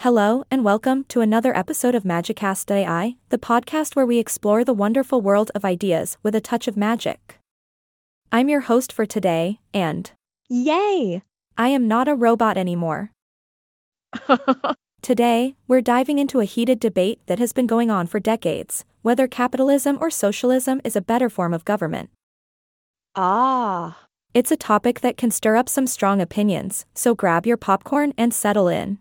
Hello, and welcome to another episode of Magicast AI, the podcast where we explore the wonderful world of ideas with a touch of magic. I'm your host for today, and Yay! I am not a robot anymore. Today, we're diving into a heated debate that has been going on for decades whether capitalism or socialism is a better form of government. ah, It's a topic that can stir up some strong opinions, so grab your popcorn and settle in.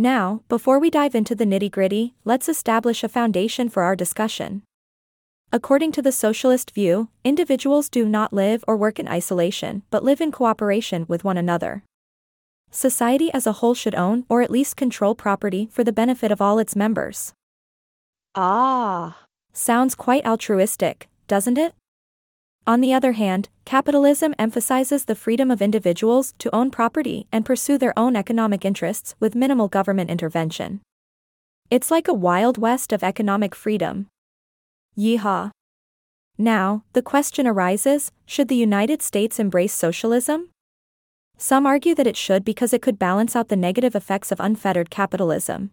Now, before we dive into the nitty gritty, let's establish a foundation for our discussion. According to the socialist view, individuals do not live or work in isolation, but live in cooperation with one another. Society as a whole should own or at least control property for the benefit of all its members. ah, Sounds quite altruistic, doesn't it? On the other hand, capitalism emphasizes the freedom of individuals to own property and pursue their own economic interests with minimal government intervention. It's like a wild west of economic freedom. Yeehaw. Now, the question arises should the United States embrace socialism? Some argue that it should because it could balance out the negative effects of unfettered capitalism.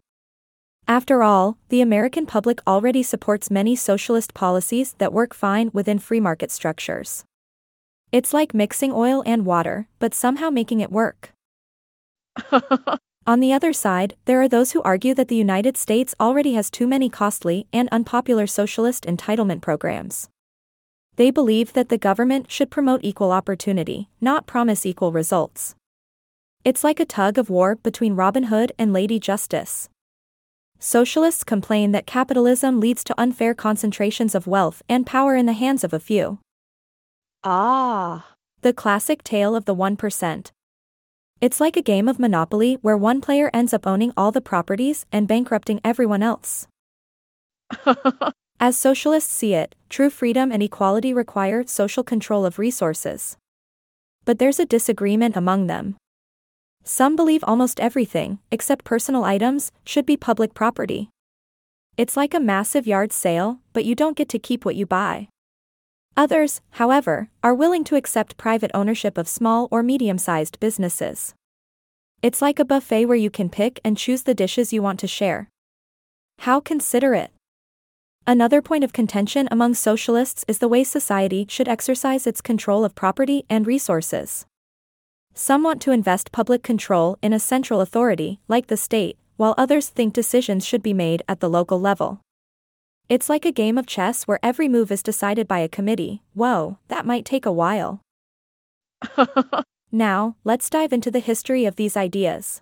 After all, the American public already supports many socialist policies that work fine within free market structures. It's like mixing oil and water, but somehow making it work. On the other side, there are those who argue that the United States already has too many costly and unpopular socialist entitlement programs. They believe that the government should promote equal opportunity, not promise equal results. It's like a tug of war between Robin Hood and Lady Justice. Socialists complain that capitalism leads to unfair concentrations of wealth and power in the hands of a few. ah, The classic tale of the 1%. It's like a game of Monopoly where one player ends up owning all the properties and bankrupting everyone else. As socialists see it, true freedom and equality require social control of resources. But there's a disagreement among them. Some believe almost everything, except personal items, should be public property. It's like a massive yard sale, but you don't get to keep what you buy. Others, however, are willing to accept private ownership of small or medium sized businesses. It's like a buffet where you can pick and choose the dishes you want to share. How considerate! Another point of contention among socialists is the way society should exercise its control of property and resources. Some want to invest public control in a central authority, like the state, while others think decisions should be made at the local level. It's like a game of chess where every move is decided by a committee. Whoa, that might take a while. Now, let's dive into the history of these ideas.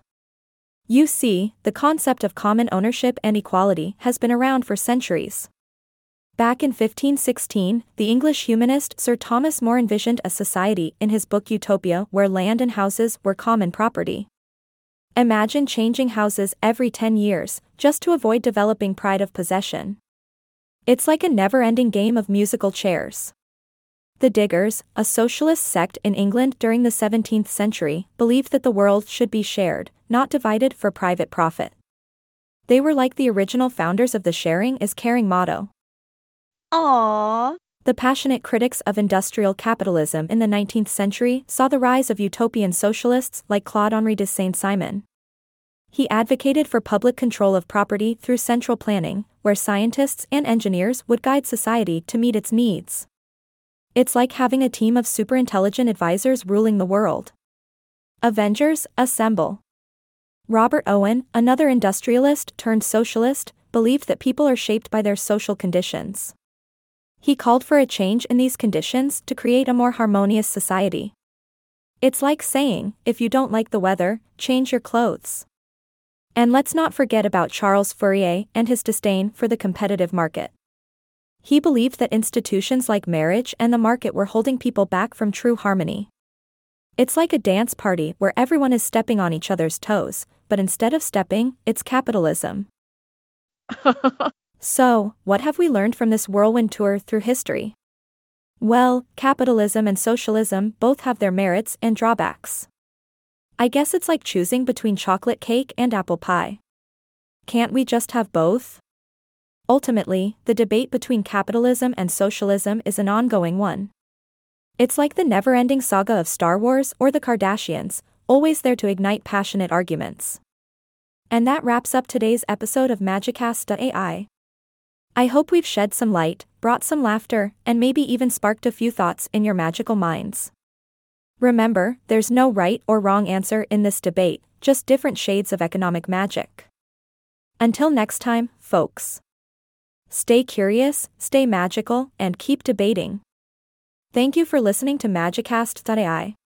You see, the concept of common ownership and equality has been around for centuries. Back in 1516, the English humanist Sir Thomas More envisioned a society in his book Utopia where land and houses were common property. Imagine changing houses every 10 years, just to avoid developing pride of possession. It's like a never ending game of musical chairs. The Diggers, a socialist sect in England during the 17th century, believed that the world should be shared, not divided for private profit. They were like the original founders of the sharing is caring motto. Aw, The passionate critics of industrial capitalism in the 19th century saw the rise of utopian socialists like Claude Henri de Saint Simon. He advocated for public control of property through central planning, where scientists and engineers would guide society to meet its needs. It's like having a team of superintelligent advisors ruling the world. Avengers, assemble. Robert Owen, another industrialist turned socialist, believed that people are shaped by their social conditions. He called for a change in these conditions to create a more harmonious society. It's like saying, if you don't like the weather, change your clothes. And let's not forget about Charles Fourier and his disdain for the competitive market. He believed that institutions like marriage and the market were holding people back from true harmony. It's like a dance party where everyone is stepping on each other's toes, but instead of stepping, it's capitalism. So, what have we learned from this whirlwind tour through history? Well, capitalism and socialism both have their merits and drawbacks. I guess it's like choosing between chocolate cake and apple pie. Can't we just have both? Ultimately, the debate between capitalism and socialism is an ongoing one. It's like the never ending saga of Star Wars or the Kardashians, always there to ignite passionate arguments. And that wraps up today's episode of Magicast.ai. I hope we've shed some light, brought some laughter, and maybe even sparked a few thoughts in your magical minds. Remember, there's no right or wrong answer in this debate, just different shades of economic magic. Until next time, folks. Stay curious, stay magical, and keep debating. Thank you for listening to Magicast.ai.